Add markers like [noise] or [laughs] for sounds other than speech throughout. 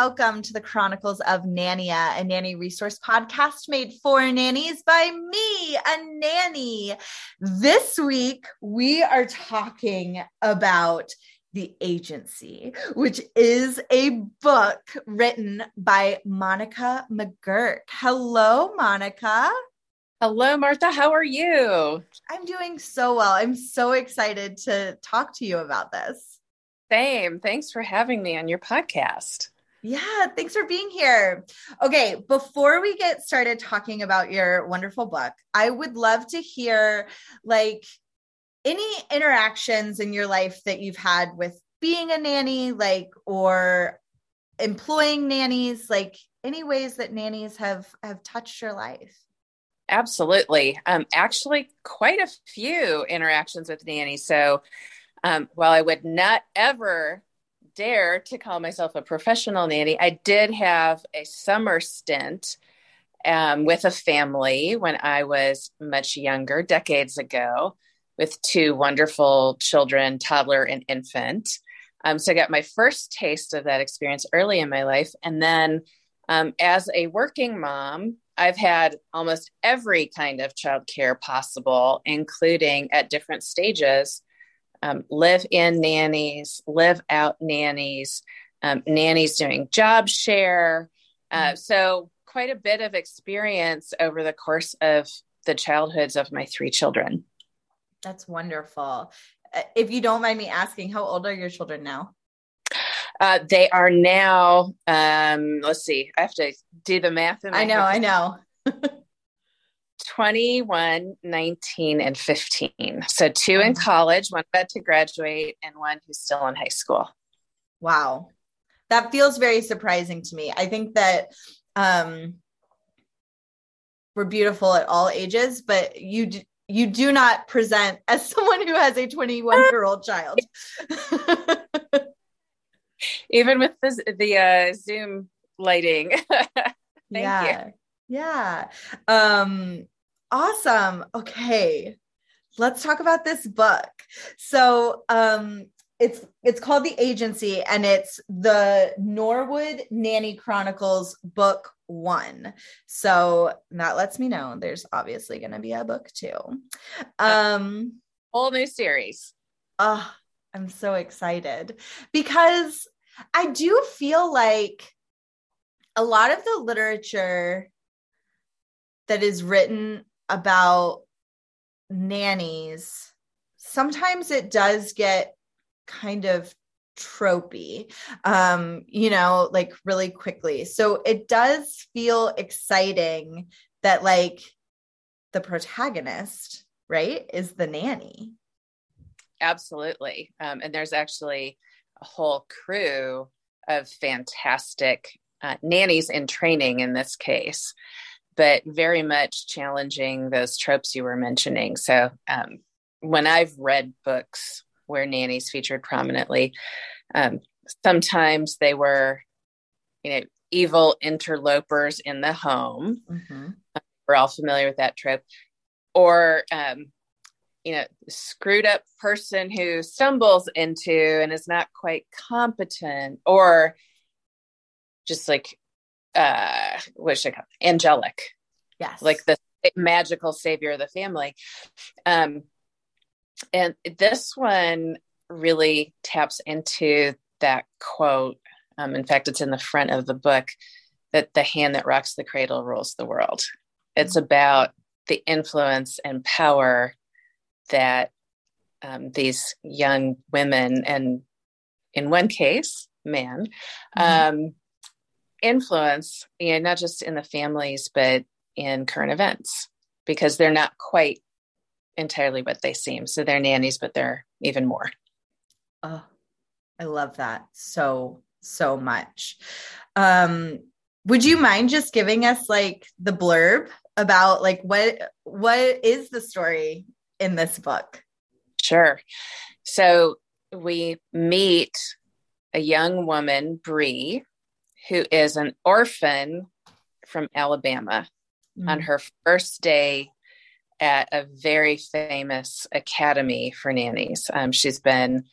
Welcome to the Chronicles of Nania, a nanny resource podcast made for nannies by me, a nanny. This week, we are talking about The Agency, which is a book written by Monica McGurk. Hello, Monica. Hello, Martha. How are you? I'm doing so well. I'm so excited to talk to you about this. Same. Thanks for having me on your podcast. Yeah, thanks for being here. Okay, before we get started talking about your wonderful book, I would love to hear like any interactions in your life that you've had with being a nanny, like, or employing nannies, like any ways that nannies have have touched your life. Absolutely. Um, actually, quite a few interactions with nannies. So, um, while I would not ever dare to call myself a professional nanny. I did have a summer stint um, with a family when I was much younger, decades ago, with two wonderful children, toddler and infant. Um, so I got my first taste of that experience early in my life. And then um, as a working mom, I've had almost every kind of childcare possible, including at different stages um, live in nannies, live out nannies, um, nannies doing job share. Uh, mm-hmm. so, quite a bit of experience over the course of the childhoods of my three children. That's wonderful. Uh, if you don't mind me asking, how old are your children now? Uh, they are now, um, let's see, I have to do the math. I know, I know. [laughs] 21, 19, and 15. So two in college, one about to graduate, and one who's still in high school. Wow. That feels very surprising to me. I think that um, we're beautiful at all ages, but you d- you do not present as [laughs] someone who has a 21 year old child. [laughs] Even with the, the uh, Zoom lighting. [laughs] yeah. You. Yeah. Um, Awesome. Okay. Let's talk about this book. So, um it's it's called The Agency and it's the Norwood Nanny Chronicles book 1. So, that lets me know there's obviously going to be a book 2. Um whole new series. Oh, I'm so excited because I do feel like a lot of the literature that is written about nannies, sometimes it does get kind of tropey, um, you know, like really quickly. So it does feel exciting that like the protagonist, right, is the nanny. Absolutely. Um, and there's actually a whole crew of fantastic uh, nannies in training in this case but very much challenging those tropes you were mentioning. So, um, when I've read books where nannies featured prominently, um, sometimes they were, you know, evil interlopers in the home. Mm-hmm. We're all familiar with that trope. Or, um, you know, screwed up person who stumbles into and is not quite competent, or just like uh what should I call it? angelic. Yes. Like the magical savior of the family. Um and this one really taps into that quote. Um, in fact, it's in the front of the book that the hand that rocks the cradle rules the world. It's mm-hmm. about the influence and power that um, these young women and in one case man mm-hmm. um, influence, you know, not just in the families, but in current events, because they're not quite entirely what they seem. So they're nannies, but they're even more. Oh, I love that so, so much. Um, would you mind just giving us like the blurb about like what what is the story in this book? Sure. So we meet a young woman, Bree, who is an orphan from Alabama mm-hmm. on her first day at a very famous academy for nannies. Um, she's been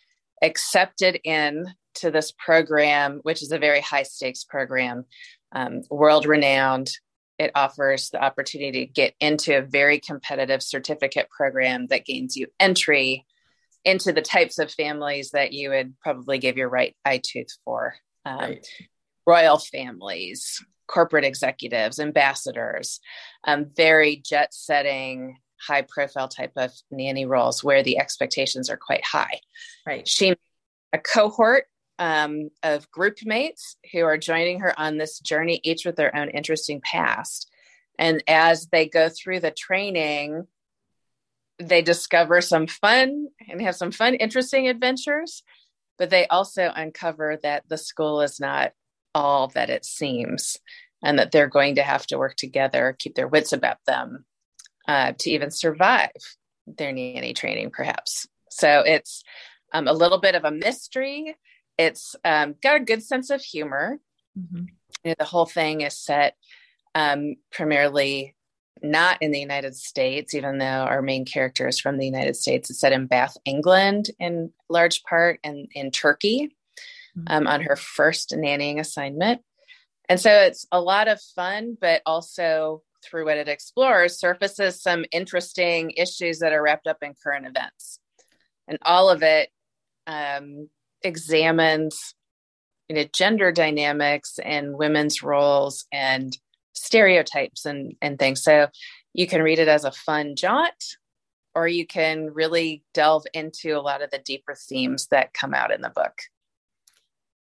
accepted in to this program, which is a very high stakes program, um, world renowned. It offers the opportunity to get into a very competitive certificate program that gains you entry into the types of families that you would probably give your right eye tooth for. Um, right. Royal families, corporate executives, ambassadors, um, very jet setting, high profile type of nanny roles where the expectations are quite high. Right. She a cohort um, of group mates who are joining her on this journey, each with their own interesting past. And as they go through the training, they discover some fun and have some fun, interesting adventures. But they also uncover that the school is not all that it seems and that they're going to have to work together, keep their wits about them uh, to even survive their nanny training, perhaps. So it's um, a little bit of a mystery. It's um, got a good sense of humor. Mm-hmm. You know, the whole thing is set um, primarily not in the United States, even though our main character is from the United States. It's set in Bath, England, in large part, and in Turkey. Um, on her first nannying assignment. And so it's a lot of fun, but also through what it explores, surfaces some interesting issues that are wrapped up in current events. And all of it um, examines you know, gender dynamics and women's roles and stereotypes and, and things. So you can read it as a fun jaunt, or you can really delve into a lot of the deeper themes that come out in the book.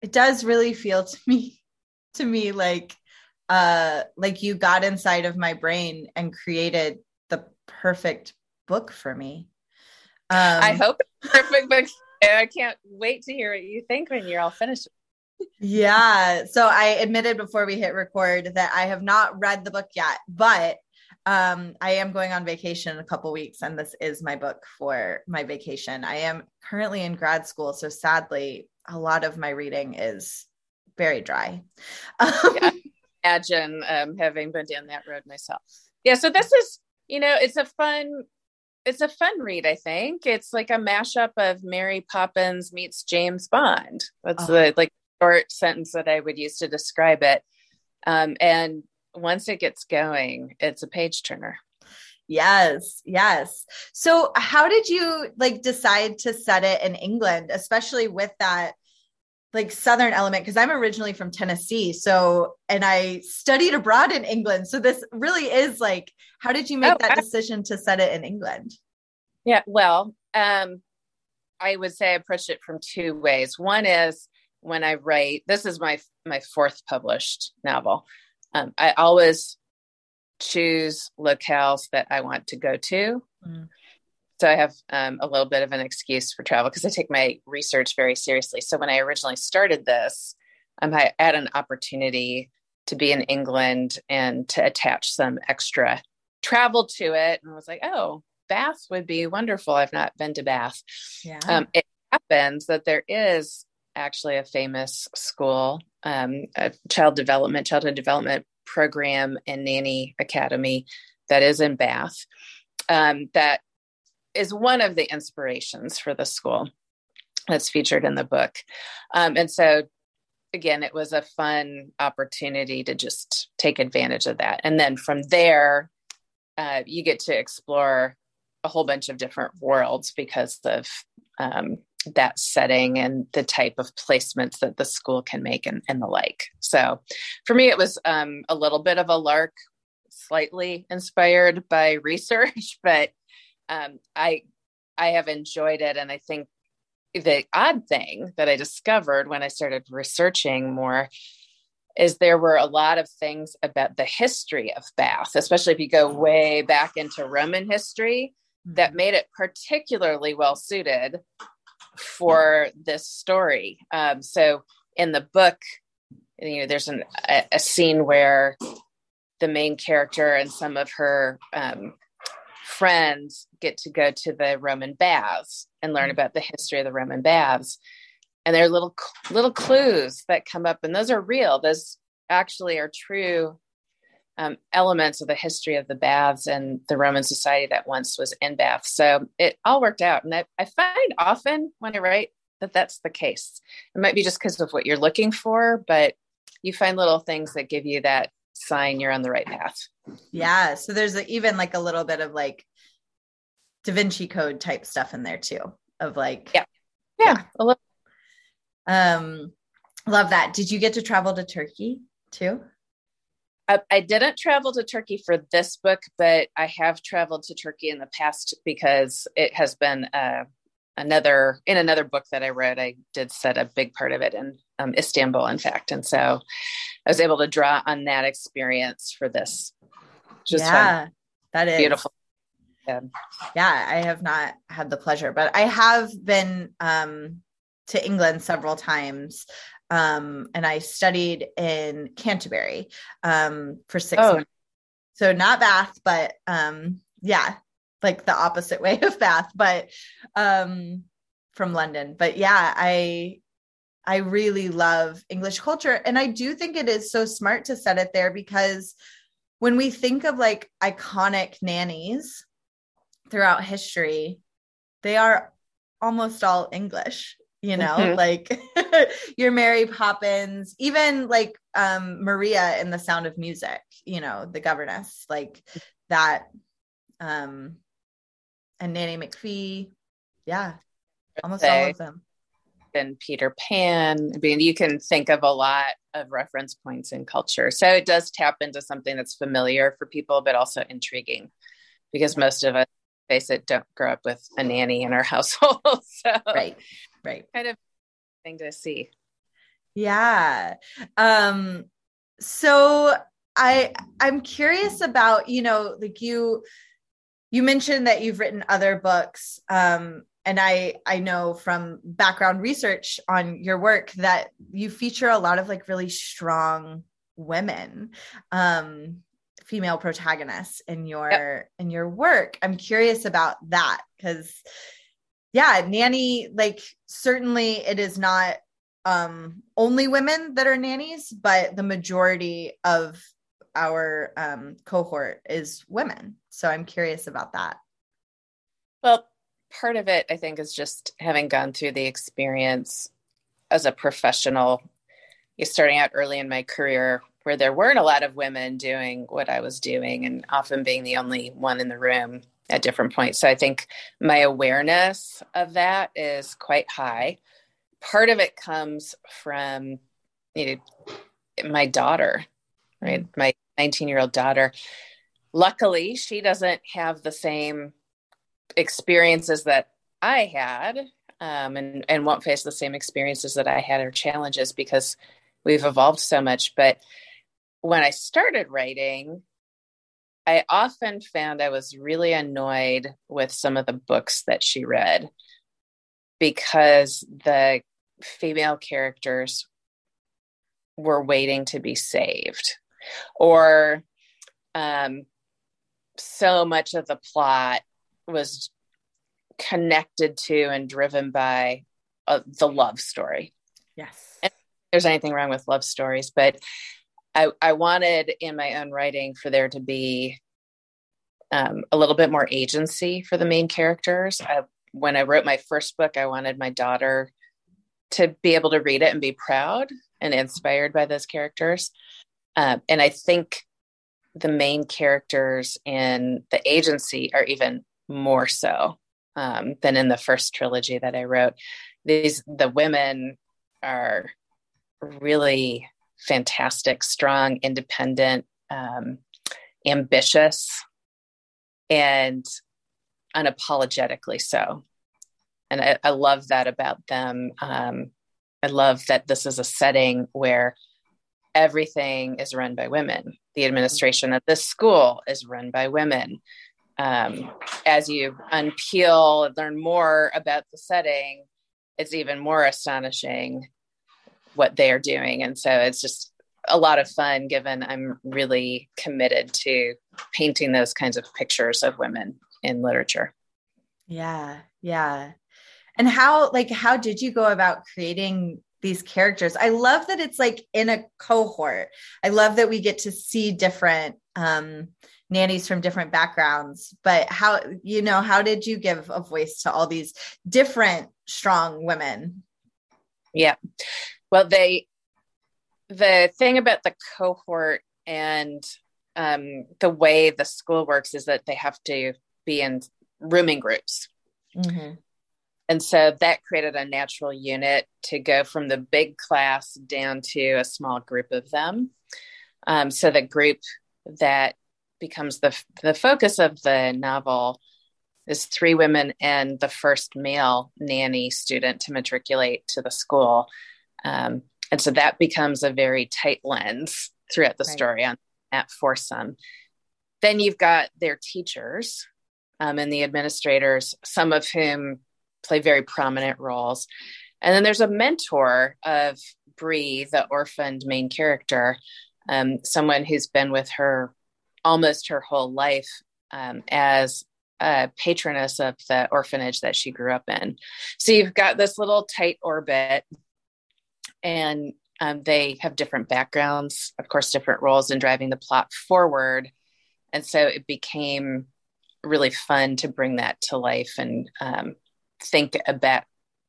It does really feel to me [laughs] to me like uh like you got inside of my brain and created the perfect book for me. Um, I hope perfect book. I can't wait to hear what you think when you're all finished. Yeah. So I admitted before we hit record that I have not read the book yet, but um, I am going on vacation in a couple weeks, and this is my book for my vacation. I am currently in grad school, so sadly, a lot of my reading is very dry. [laughs] yeah, imagine um, having been down that road myself. Yeah, so this is, you know, it's a fun, it's a fun read. I think it's like a mashup of Mary Poppins meets James Bond. That's oh. the like short sentence that I would use to describe it. Um, and once it gets going, it's a page turner. Yes, yes. So, how did you like decide to set it in England, especially with that like southern element because i'm originally from tennessee so and i studied abroad in england so this really is like how did you make oh, that decision to set it in england yeah well um i would say i approached it from two ways one is when I write, this is my my fourth published novel. Um, I always choose locales that I want to go to. Mm. So I have um, a little bit of an excuse for travel because I take my research very seriously. So when I originally started this, um, I had an opportunity to be in England and to attach some extra travel to it, and I was like, oh, Bath would be wonderful. I've not been to Bath. Yeah. Um, it happens that there is actually a famous school, um, a child development, childhood development program and nanny academy that is in Bath. Um, that is one of the inspirations for the school that's featured in the book. Um, and so, again, it was a fun opportunity to just take advantage of that. And then from there, uh, you get to explore a whole bunch of different worlds because of um, that setting and the type of placements that the school can make and, and the like. So for me, it was um, a little bit of a lark, slightly inspired by [laughs] research, but um, I I have enjoyed it, and I think the odd thing that I discovered when I started researching more is there were a lot of things about the history of Bath, especially if you go way back into Roman history, that mm-hmm. made it particularly well suited for this story. Um, so in the book, you know, there's an, a, a, scene where the main character and some of her um, friends get to go to the Roman baths and learn mm-hmm. about the history of the Roman baths and there are little little clues that come up and those are real those actually are true um, elements of the history of the baths and the roman society that once was in bath so it all worked out and I, I find often when i write that that's the case it might be just because of what you're looking for but you find little things that give you that sign you're on the right path yeah so there's a, even like a little bit of like da vinci code type stuff in there too of like yeah yeah, yeah. a little um, love that. Did you get to travel to Turkey too? I, I didn't travel to Turkey for this book, but I have traveled to Turkey in the past because it has been uh, another in another book that I read. I did set a big part of it in um, Istanbul, in fact, and so I was able to draw on that experience for this. Just yeah, fun. that is beautiful. Yeah. yeah, I have not had the pleasure, but I have been um to England several times. Um, and I studied in Canterbury um, for six oh. months. So not Bath, but um, yeah, like the opposite way of Bath, but um, from London. But yeah, I I really love English culture, and I do think it is so smart to set it there because when we think of like iconic nannies throughout history, they are almost all English you know mm-hmm. like [laughs] your mary poppins even like um maria in the sound of music you know the governess like that um and nanny mcphee. Yeah almost all of them. And peter pan. I mean you can think of a lot of reference points in culture. So it does tap into something that's familiar for people but also intriguing because most of us face it don't grow up with a nanny in our [laughs] household. So right right. Kind of thing to see. Yeah. Um so i i'm curious about you know like you you mentioned that you've written other books um and i i know from background research on your work that you feature a lot of like really strong women um female protagonists in your yep. in your work. I'm curious about that because yeah, nanny, like certainly it is not um only women that are nannies, but the majority of our um cohort is women. So I'm curious about that. Well, part of it I think is just having gone through the experience as a professional starting out early in my career where there weren't a lot of women doing what I was doing and often being the only one in the room at different points. So I think my awareness of that is quite high. Part of it comes from you know my daughter, right? My 19 year old daughter. Luckily, she doesn't have the same experiences that I had um, and, and won't face the same experiences that I had or challenges because we've evolved so much. But when I started writing, I often found I was really annoyed with some of the books that she read because the female characters were waiting to be saved or um, so much of the plot was connected to and driven by uh, the love story. Yes. And there's anything wrong with love stories but I, I wanted in my own writing for there to be um, a little bit more agency for the main characters. I, when I wrote my first book, I wanted my daughter to be able to read it and be proud and inspired by those characters. Um, and I think the main characters in the agency are even more so um, than in the first trilogy that I wrote. These the women are really fantastic, strong, independent, um, ambitious, and unapologetically so. And I, I love that about them. Um, I love that this is a setting where everything is run by women. The administration of this school is run by women. Um, as you unpeel and learn more about the setting, it's even more astonishing what they are doing. And so it's just a lot of fun given I'm really committed to painting those kinds of pictures of women in literature. Yeah. Yeah. And how like how did you go about creating these characters? I love that it's like in a cohort. I love that we get to see different um nannies from different backgrounds, but how you know, how did you give a voice to all these different strong women? Yeah. Well, they the thing about the cohort and um, the way the school works is that they have to be in rooming groups. Mm-hmm. And so that created a natural unit to go from the big class down to a small group of them. Um, so the group that becomes the, the focus of the novel is three women and the first male nanny student to matriculate to the school. Um, and so that becomes a very tight lens throughout the right. story on at Foursome. Then you've got their teachers um, and the administrators, some of whom play very prominent roles. And then there's a mentor of Bree, the orphaned main character, um, someone who's been with her almost her whole life um, as a patroness of the orphanage that she grew up in. So you've got this little tight orbit and um, they have different backgrounds, of course, different roles in driving the plot forward. And so it became really fun to bring that to life and um, think about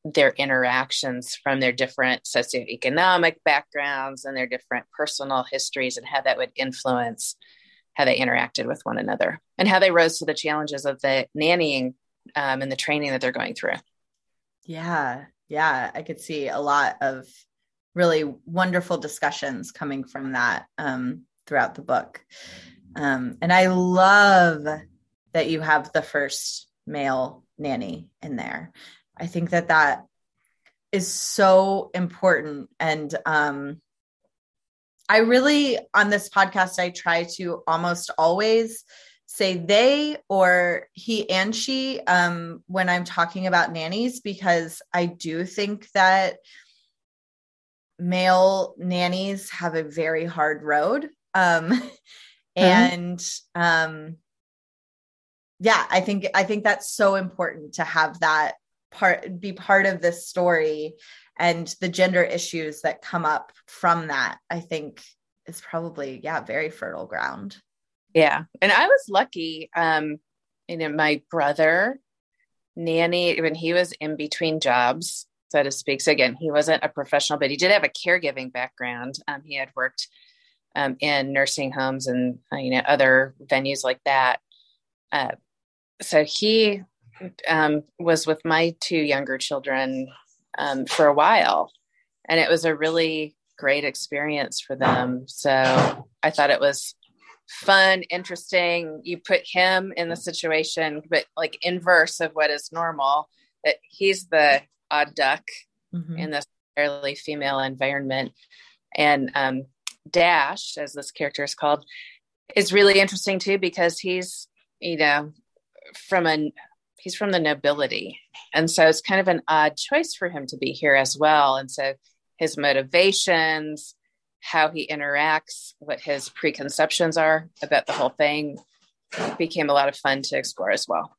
their interactions from their different socioeconomic backgrounds and their different personal histories and how that would influence how they interacted with one another and how they rose to the challenges of the nannying um, and the training that they're going through. Yeah, yeah, I could see a lot of really wonderful discussions coming from that um, throughout the book. Um, and I love that you have the first male nanny in there. I think that that is so important. And um, I really, on this podcast, I try to almost always say they or he and she um, when I'm talking about nannies, because I do think that male nannies have a very hard road. Um, mm-hmm. [laughs] and um, yeah, I think I think that's so important to have that part be part of this story and the gender issues that come up from that. I think is probably yeah very fertile ground. Yeah, and I was lucky. Um, you know, my brother nanny when he was in between jobs so to speak. So again, he wasn't a professional, but he did have a caregiving background. Um, he had worked um, in nursing homes and uh, you know other venues like that. Uh, so he um, was with my two younger children um, for a while, and it was a really great experience for them. So I thought it was fun, interesting. You put him in the situation, but like inverse of what is normal. That he's the odd duck mm-hmm. in this fairly female environment. And um, Dash, as this character is called, is really interesting too because he's, you know, from a he's from the nobility, and so it's kind of an odd choice for him to be here as well. And so his motivations, how he interacts, what his preconceptions are about the whole thing, became a lot of fun to explore as well.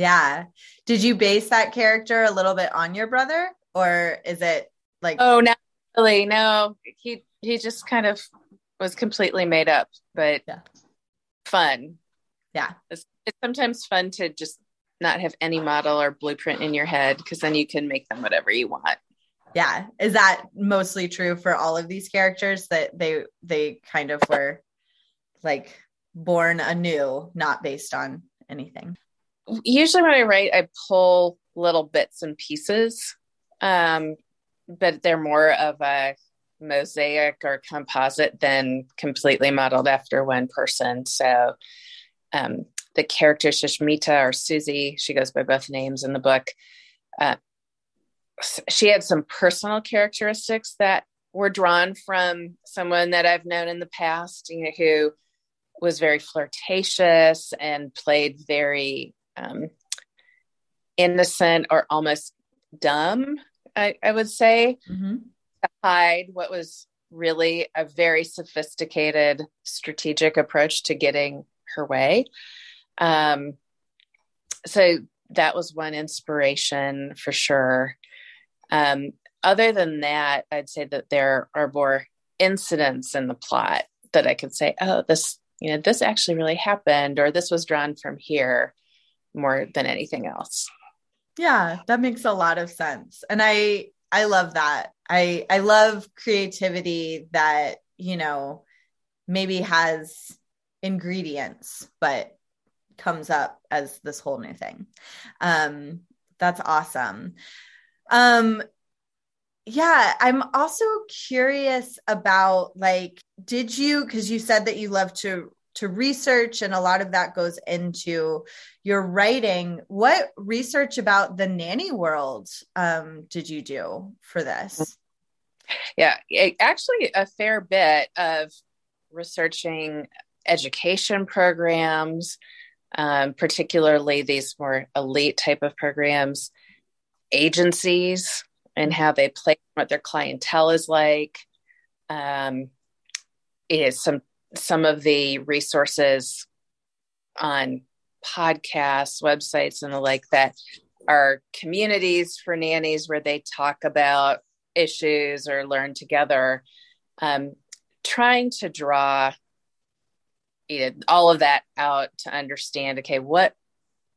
Yeah. Did you base that character a little bit on your brother or is it like Oh, not really. No. He he just kind of was completely made up, but yeah. fun. Yeah. It's, it's sometimes fun to just not have any model or blueprint in your head because then you can make them whatever you want. Yeah. Is that mostly true for all of these characters that they they kind of were like born anew, not based on anything? Usually when I write, I pull little bits and pieces, um, but they're more of a mosaic or composite than completely modeled after one person. So um, the character Shishmita or Susie, she goes by both names in the book. Uh, she had some personal characteristics that were drawn from someone that I've known in the past, you know, who was very flirtatious and played very um, innocent or almost dumb, I, I would say, mm-hmm. to hide what was really a very sophisticated strategic approach to getting her way. Um, so that was one inspiration for sure. Um, other than that, I'd say that there are more incidents in the plot that I could say, oh, this, you know, this actually really happened, or this was drawn from here more than anything else. Yeah, that makes a lot of sense. And I I love that. I I love creativity that, you know, maybe has ingredients but comes up as this whole new thing. Um that's awesome. Um yeah, I'm also curious about like did you cuz you said that you love to to research and a lot of that goes into your writing. What research about the nanny world um, did you do for this? Yeah it, actually a fair bit of researching education programs um, particularly these more elite type of programs agencies and how they play what their clientele is like. Um, is some some of the resources on podcasts, websites, and the like that are communities for nannies where they talk about issues or learn together. Um, trying to draw you know, all of that out to understand okay what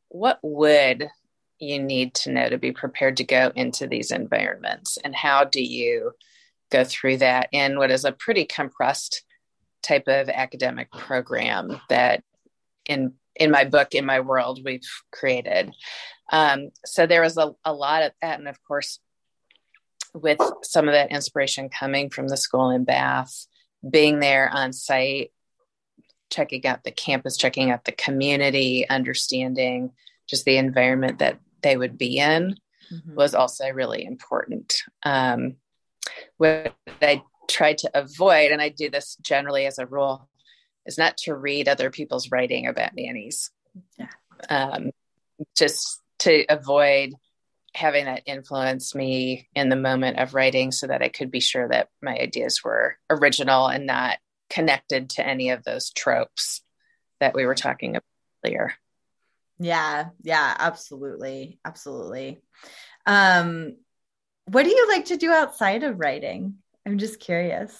what would you need to know to be prepared to go into these environments and how do you go through that in what is a pretty compressed type of academic program that in in my book in my world we've created. Um, so there was a, a lot of that. And of course with some of that inspiration coming from the school in bath being there on site checking out the campus checking out the community understanding just the environment that they would be in mm-hmm. was also really important. Um, what i try to avoid, and I do this generally as a rule, is not to read other people's writing about nannies. Yeah. Um, just to avoid having that influence me in the moment of writing so that I could be sure that my ideas were original and not connected to any of those tropes that we were talking about earlier. Yeah, yeah, absolutely. Absolutely. Um what do you like to do outside of writing? I'm just curious.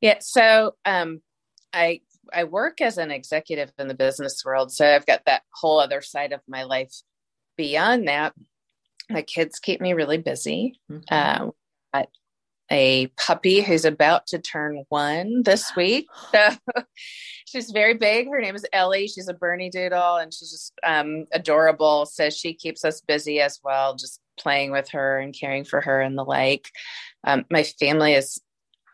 Yeah. So um, I I work as an executive in the business world, so I've got that whole other side of my life. Beyond that, my kids keep me really busy. Mm-hmm. Um, a puppy who's about to turn one this [gasps] week. So [laughs] she's very big. Her name is Ellie. She's a Bernedoodle and she's just um, adorable. So she keeps us busy as well, just playing with her and caring for her and the like. Um, my family is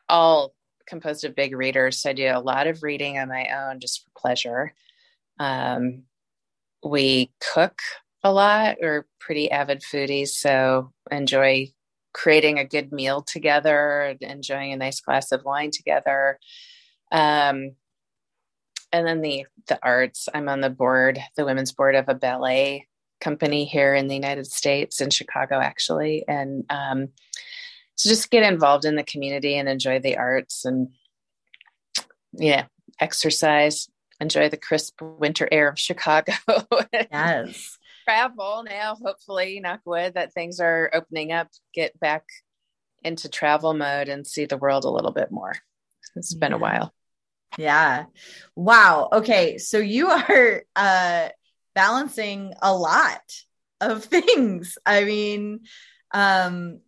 all composed of big readers. So I do a lot of reading on my own just for pleasure. Um, we cook a lot. We're pretty avid foodies. So enjoy creating a good meal together, enjoying a nice glass of wine together. Um, and then the the arts. I'm on the board, the women's board of a ballet company here in the United States in Chicago, actually, and um, so just get involved in the community and enjoy the arts and yeah, exercise, enjoy the crisp winter air of Chicago. [laughs] yes. Travel now, hopefully, knock wood, that things are opening up, get back into travel mode and see the world a little bit more. It's been a while. Yeah. Wow. Okay. So you are uh balancing a lot of [laughs] things. I mean, um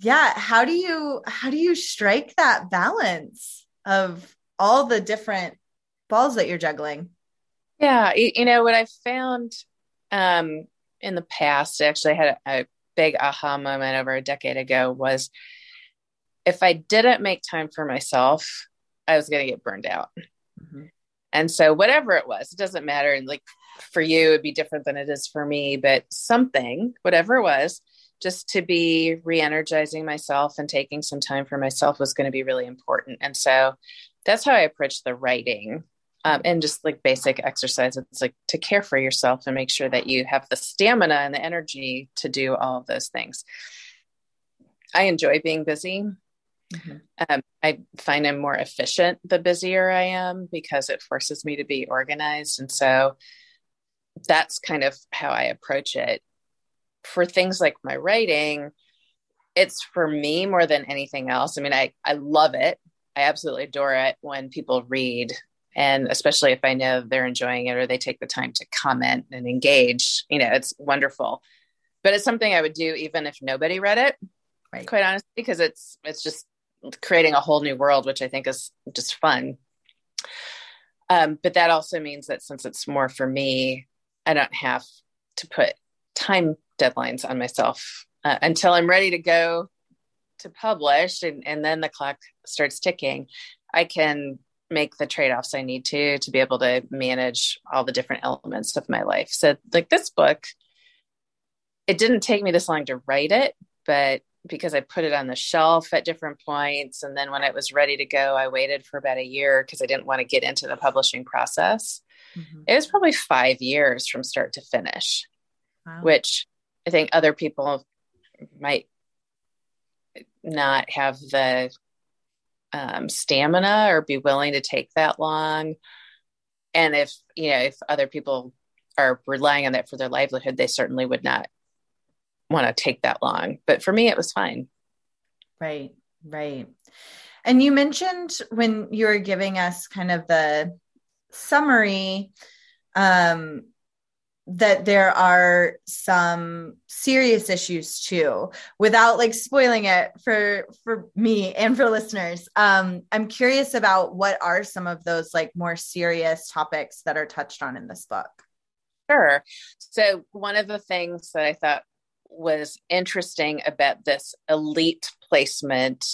yeah, how do you how do you strike that balance of all the different balls that you're juggling? Yeah, you, know what I found um in the past, actually I had a, a big aha moment over a decade ago was if I didn't make time for myself, I was going to get burned out. Mm-hmm. And so whatever it was, it doesn't matter. And like for you, it'd be different than it is for me, but something, whatever it was, just to be re-energizing myself and taking some time for myself was going to be really important. And so that's how i approached the writing um, and just like basic exercises like to care for yourself and make sure that you have the stamina and the energy to do all of those things. I enjoy being busy. Mm-hmm. um, i find i'm more efficient the busier i am because it forces me to be organized. And so that's kind of how i approach it for things like my writing, it's for me more than anything else. I mean, I, I love it. I absolutely adore it when people read, and especially if I know they're enjoying it or they take the time to comment and engage. You know, it's wonderful. But it's something I would do even if nobody read it, right. quite honestly, because it's it's just creating a whole new world, which I think is just fun. Um, but that also means that since it's more for me, I don't have to put time deadlines on myself uh, until I'm ready to go to publish and, and then the clock starts ticking. I can make the trade-offs I need to to be able to manage all the different elements of my life. So like this book, it didn't take me this long to write it, but because I put it on the shelf at different points. And then when it was ready to go, I waited for about a year because I didn't want to get into the publishing process. Mm-hmm. It was probably five years from start to finish, wow. which I think other people might not have the um, stamina or be willing to take that long. And if, you know, if other people are relying on that for their livelihood, they certainly would not want to take that long. But for me, it was fine. Right, right. And you mentioned when you were giving us kind of the summary um, that there are some serious issues too without like spoiling it for for me and for listeners. Um i'm curious about what are some of those like more serious topics that are touched on in this book? Sure. So one of the things that i thought was interesting about this elite placement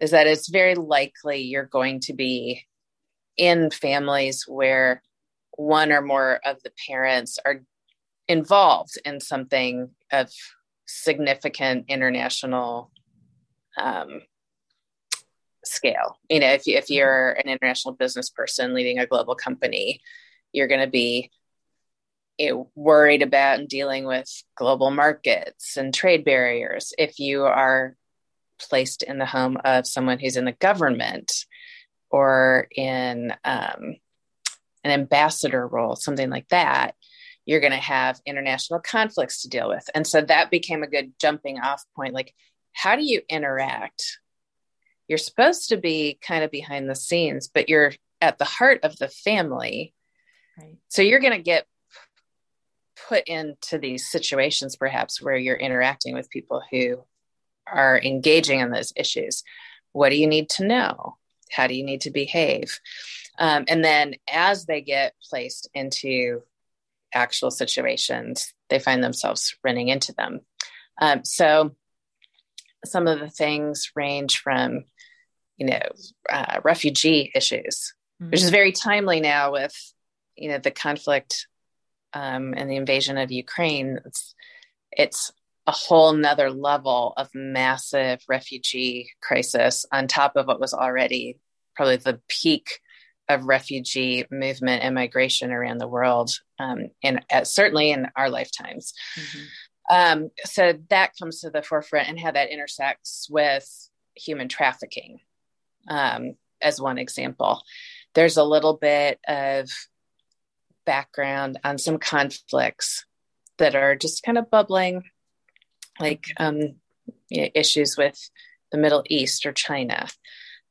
is that it's very likely you're going to be in families where one or more of the parents are involved in something of significant international um, scale. You know, if you, if you're an international business person leading a global company, you're going to be you know, worried about and dealing with global markets and trade barriers. If you are placed in the home of someone who's in the government or in um, an ambassador role, something like that, you're going to have international conflicts to deal with. And so that became a good jumping off point. Like, how do you interact? You're supposed to be kind of behind the scenes, but you're at the heart of the family. Right. So you're going to get put into these situations, perhaps, where you're interacting with people who are engaging in those issues. What do you need to know? How do you need to behave? Um, and then as they get placed into actual situations, they find themselves running into them. Um, so some of the things range from, you know, uh, refugee issues, mm-hmm. which is very timely now with, you know, the conflict um, and the invasion of Ukraine. It's, it's a whole nother level of massive refugee crisis on top of what was already probably the peak of refugee movement and migration around the world, um, and uh, certainly in our lifetimes. Mm-hmm. Um, so that comes to the forefront and how that intersects with human trafficking, um, as one example. There's a little bit of background on some conflicts that are just kind of bubbling, like um, you know, issues with the Middle East or China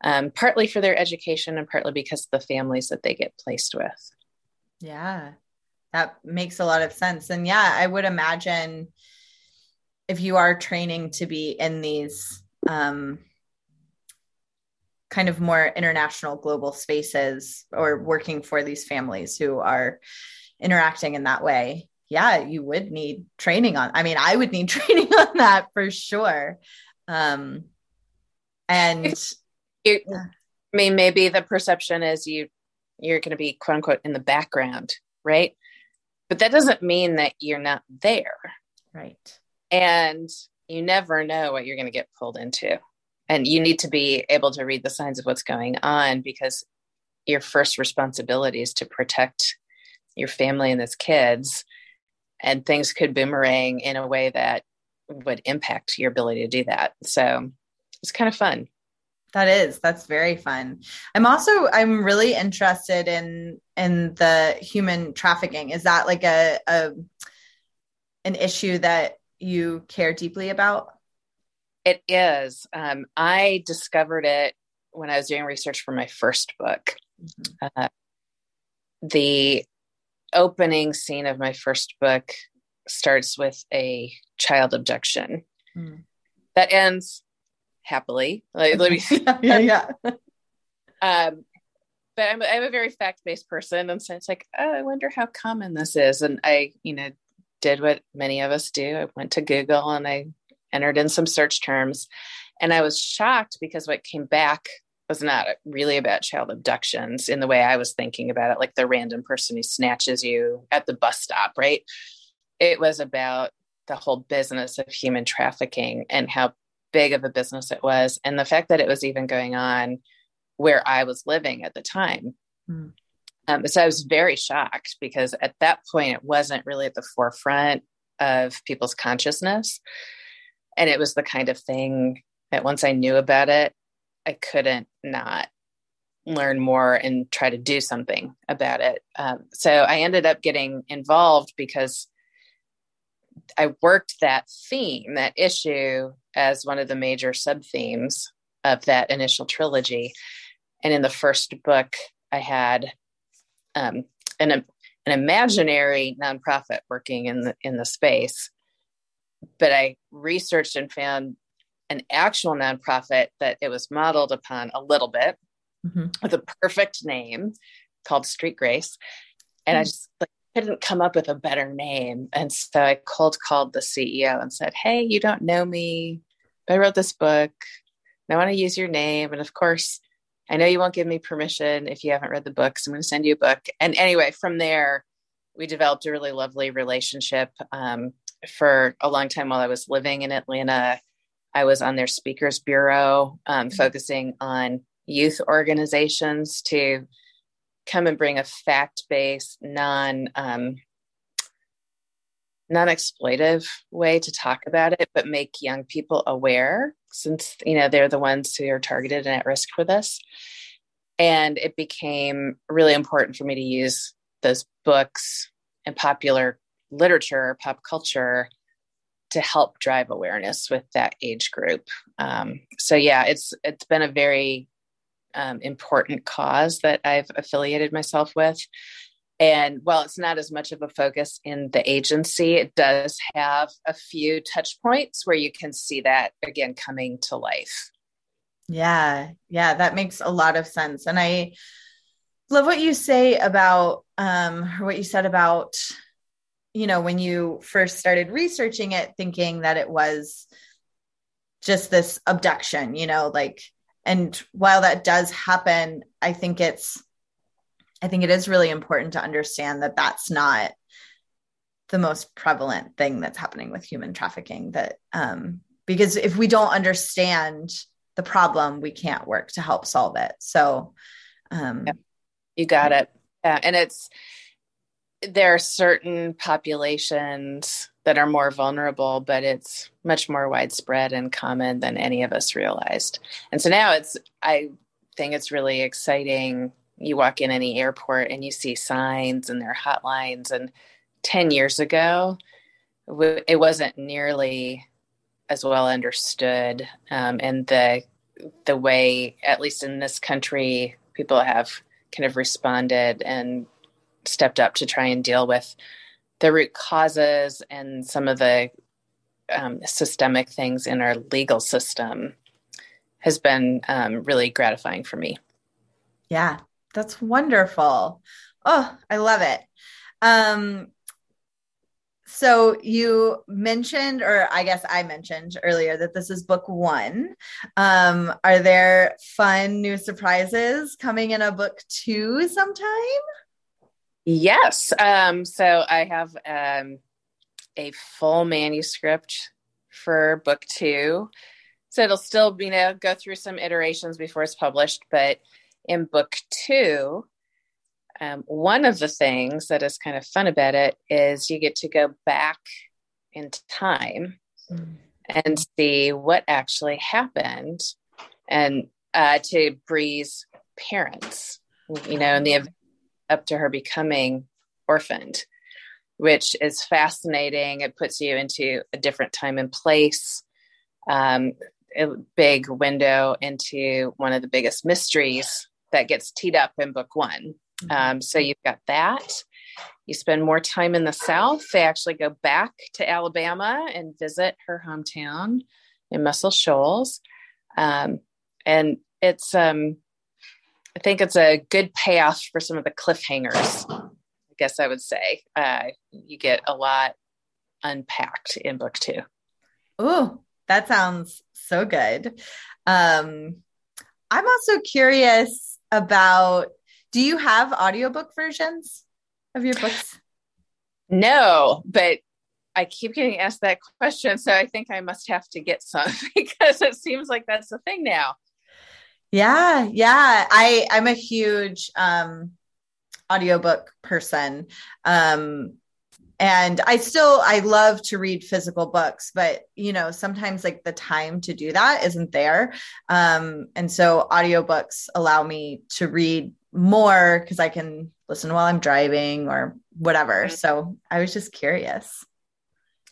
um, partly for their education and partly because of the families that they get placed with. Yeah, that makes a lot of sense. And yeah, I would imagine if you are training to be in these um, kind of more international global spaces or working for these families who are interacting in that way yeah you would need training on i mean i would need [laughs] training on that for sure um and you, yeah. I mean, maybe the perception is you you're going to be quote unquote in the background, right? But that doesn't mean that you're not there. Right. And you never know what you're going to get pulled into. And you need to be able to read the signs of what's going on because your first responsibility is to protect your family and its kids. And things could boomerang in a way that would impact your ability to do that. So it's kind of fun. That is, that's very fun. I'm also I'm really interested in in the human trafficking. Is that like a, a an issue that you care deeply about? It is. Um, I discovered it when I was doing research for my first book. Mm-hmm. Uh, the opening scene of my first book starts with a child abduction mm. that ends happily. Like, let me, [laughs] yeah, yeah. Um, but I'm, I'm a very fact based person, and so it's like, oh, I wonder how common this is. And I, you know, did what many of us do. I went to Google and I entered in some search terms, and I was shocked because what came back was not really about child abductions in the way I was thinking about it, like the random person who snatches you at the bus stop, right? It was about the whole business of human trafficking and how big of a business it was and the fact that it was even going on where i was living at the time. Mm. um, so i was very shocked because at that point it wasn't really at the forefront of people's consciousness. And it was the kind of thing that once i knew about it i couldn't not learn more and try to do something about it. Um, so i ended up getting involved because I worked that theme, that issue, as one of the major sub themes of that initial trilogy. And in the first book, I had um, an an imaginary nonprofit working in the in the space, but I researched and found an actual nonprofit that it was modeled upon a little bit mm-hmm. with a perfect name called Street Grace. And mm-hmm. I just like couldn't come up with a better name. And so I cold called the CEO and said, Hey, you don't know me. I wrote this book. and I want to use your name. And of course, I know you won't give me permission if you haven't read the book. So I'm going to send you a book. And anyway, from there, we developed a really lovely relationship. Um, for a long time while I was living in Atlanta, I was on their speakers bureau, um, mm-hmm. focusing on youth organizations to come and bring a fact-based non um, non-exploitive way to talk about it but make young people aware since you know they're the ones who are targeted and at risk for this and it became really important for me to use those books and popular literature pop culture to help drive awareness with that age group um, so yeah it's it's been a very um, important cause that I've affiliated myself with. And while it's not as much of a focus in the agency, it does have a few touch points where you can see that again coming to life. Yeah, yeah, that makes a lot of sense. And I love what you say about, um, what you said about, you know, when you first started researching it, thinking that it was just this abduction, you know, like and while that does happen i think it's i think it is really important to understand that that's not the most prevalent thing that's happening with human trafficking that um, because if we don't understand the problem we can't work to help solve it so um, yeah, you got it yeah, and it's there are certain populations that are more vulnerable, but it's much more widespread and common than any of us realized. And so now it's, I think it's really exciting. You walk in any airport and you see signs and their hotlines. And 10 years ago, it wasn't nearly as well understood. Um, and the, the way, at least in this country, people have kind of responded and stepped up to try and deal with the root causes and some of the um, systemic things in our legal system has been um, really gratifying for me. Yeah, that's wonderful. Oh, I love it. Um, so you mentioned, or I guess I mentioned earlier, that this is book one. Um, are there fun new surprises coming in a book two sometime? Yes. Um, so I have um, a full manuscript for book two. So it'll still, you know, go through some iterations before it's published. But in book two, um, one of the things that is kind of fun about it is you get to go back in time mm. and see what actually happened and uh, to Bree's parents, you know, in the up to her becoming orphaned, which is fascinating. It puts you into a different time and place. Um, a big window into one of the biggest mysteries that gets teed up in book one. Mm-hmm. Um, so you've got that. You spend more time in the South. They actually go back to Alabama and visit her hometown in Muscle Shoals. Um, and it's, um, I think it's a good payoff for some of the cliffhangers. I guess I would say uh, you get a lot unpacked in book two. Oh, that sounds so good. Um, I'm also curious about do you have audiobook versions of your books? No, but I keep getting asked that question. So I think I must have to get some [laughs] because it seems like that's the thing now. Yeah, yeah. I I'm a huge um audiobook person. Um and I still I love to read physical books, but you know, sometimes like the time to do that isn't there. Um and so audiobooks allow me to read more cuz I can listen while I'm driving or whatever. Mm-hmm. So I was just curious.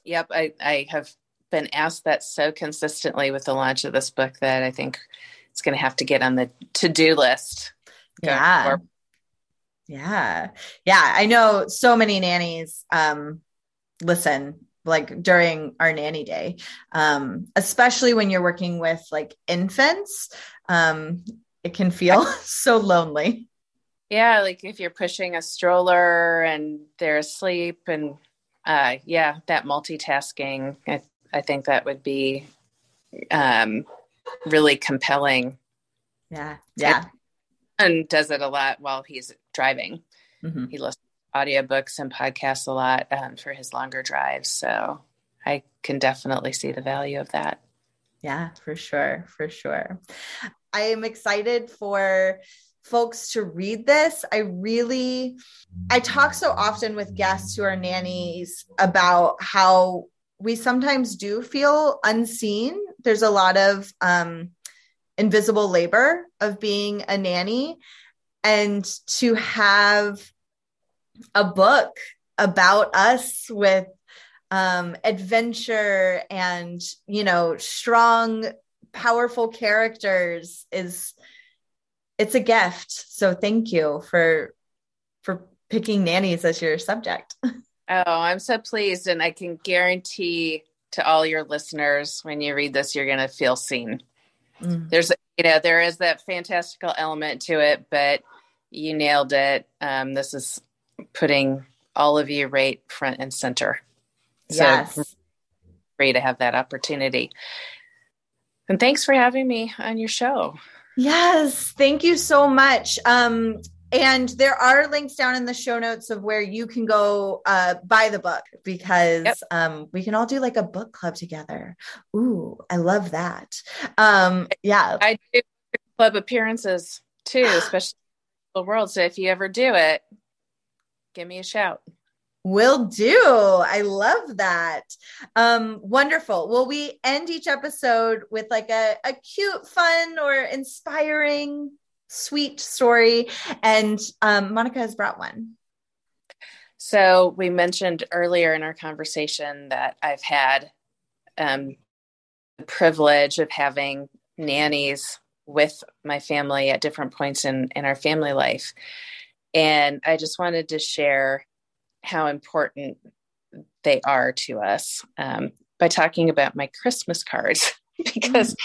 Yep, I I have been asked that so consistently with the launch of this book that I think it's going to have to get on the to-do list. Yeah. Yeah. Yeah. I know so many nannies um, listen like during our nanny day, um, especially when you're working with like infants. Um, it can feel [laughs] so lonely. Yeah. Like if you're pushing a stroller and they're asleep and uh, yeah, that multitasking, I, I think that would be um, really compelling. Yeah. Yeah. And does it a lot while he's driving. Mm-hmm. He listens to audiobooks and podcasts a lot um, for his longer drives. So I can definitely see the value of that. Yeah, for sure. For sure. I am excited for folks to read this. I really, I talk so often with guests who are nannies about how we sometimes do feel unseen. There's a lot of um, invisible labor of being a nanny. And to have a book about us with um, adventure and, you know, strong, powerful characters is it's a gift. So thank you for for picking nannies as your subject. [laughs] Oh, I'm so pleased. And I can guarantee to all your listeners when you read this, you're going to feel seen. Mm. There's, you know, there is that fantastical element to it, but you nailed it. Um, this is putting all of you right front and center. So yes. Great to have that opportunity. And thanks for having me on your show. Yes, thank you so much. Um, and there are links down in the show notes of where you can go uh, buy the book because yep. um, we can all do like a book club together. Ooh, I love that. Um, yeah. I do club appearances too, [gasps] especially the world. So if you ever do it, give me a shout. Will do. I love that. Um, wonderful. Will we end each episode with like a, a cute, fun, or inspiring sweet story. And um, Monica has brought one. So we mentioned earlier in our conversation that I've had um, the privilege of having nannies with my family at different points in, in our family life. And I just wanted to share how important they are to us um, by talking about my Christmas cards [laughs] because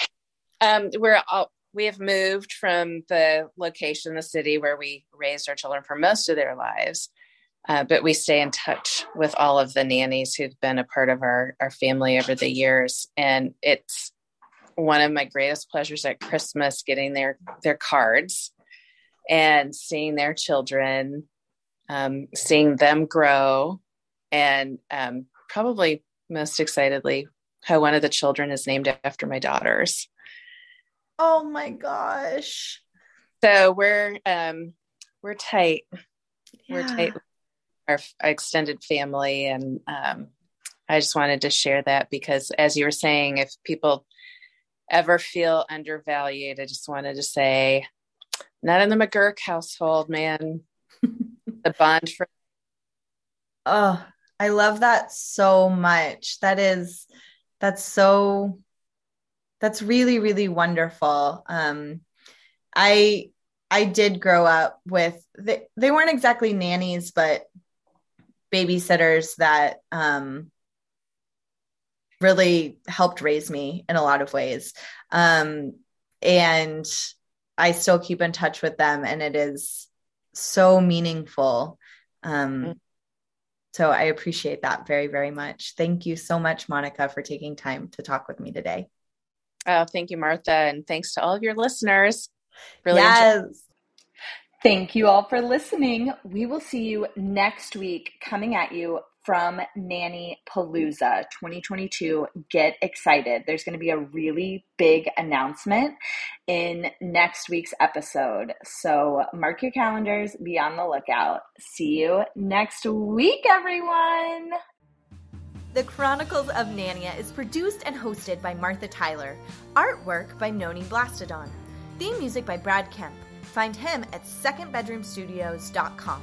um, we're all, we have moved from the location, the city where we raised our children for most of their lives. Uh, but we stay in touch with all of the nannies who've been a part of our, our family over the years. And it's one of my greatest pleasures at Christmas getting their, their cards and seeing their children, um, seeing them grow, and um, probably most excitedly how one of the children is named after my daughters. Oh my gosh. So we're um we're tight. Yeah. We're tight our, extended family and um I just wanted to share that because as you were saying if people ever feel undervalued, I just wanted to say not in the McGurk household, man. [laughs] the bond for Oh, I love that so much. That is that's so that's really really wonderful. Um I I did grow up with they, they weren't exactly nannies but babysitters that um really helped raise me in a lot of ways. Um and I still keep in touch with them and it is so meaningful. Um, mm-hmm. so I appreciate that very, very much. Thank you so much, Monica, for taking time to talk with me today. Oh, thank you, Martha. And thanks to all of your listeners. Really yes. Thank you all for listening. We will see you next week coming at you from Nanny Palooza 2022. Get excited. There's going to be a really big announcement in next week's episode. So mark your calendars, be on the lookout. See you next week, everyone. The Chronicles of Nania is produced and hosted by Martha Tyler. Artwork by Noni Blastodon. Theme music by Brad Kemp. Find him at secondbedroomstudios.com.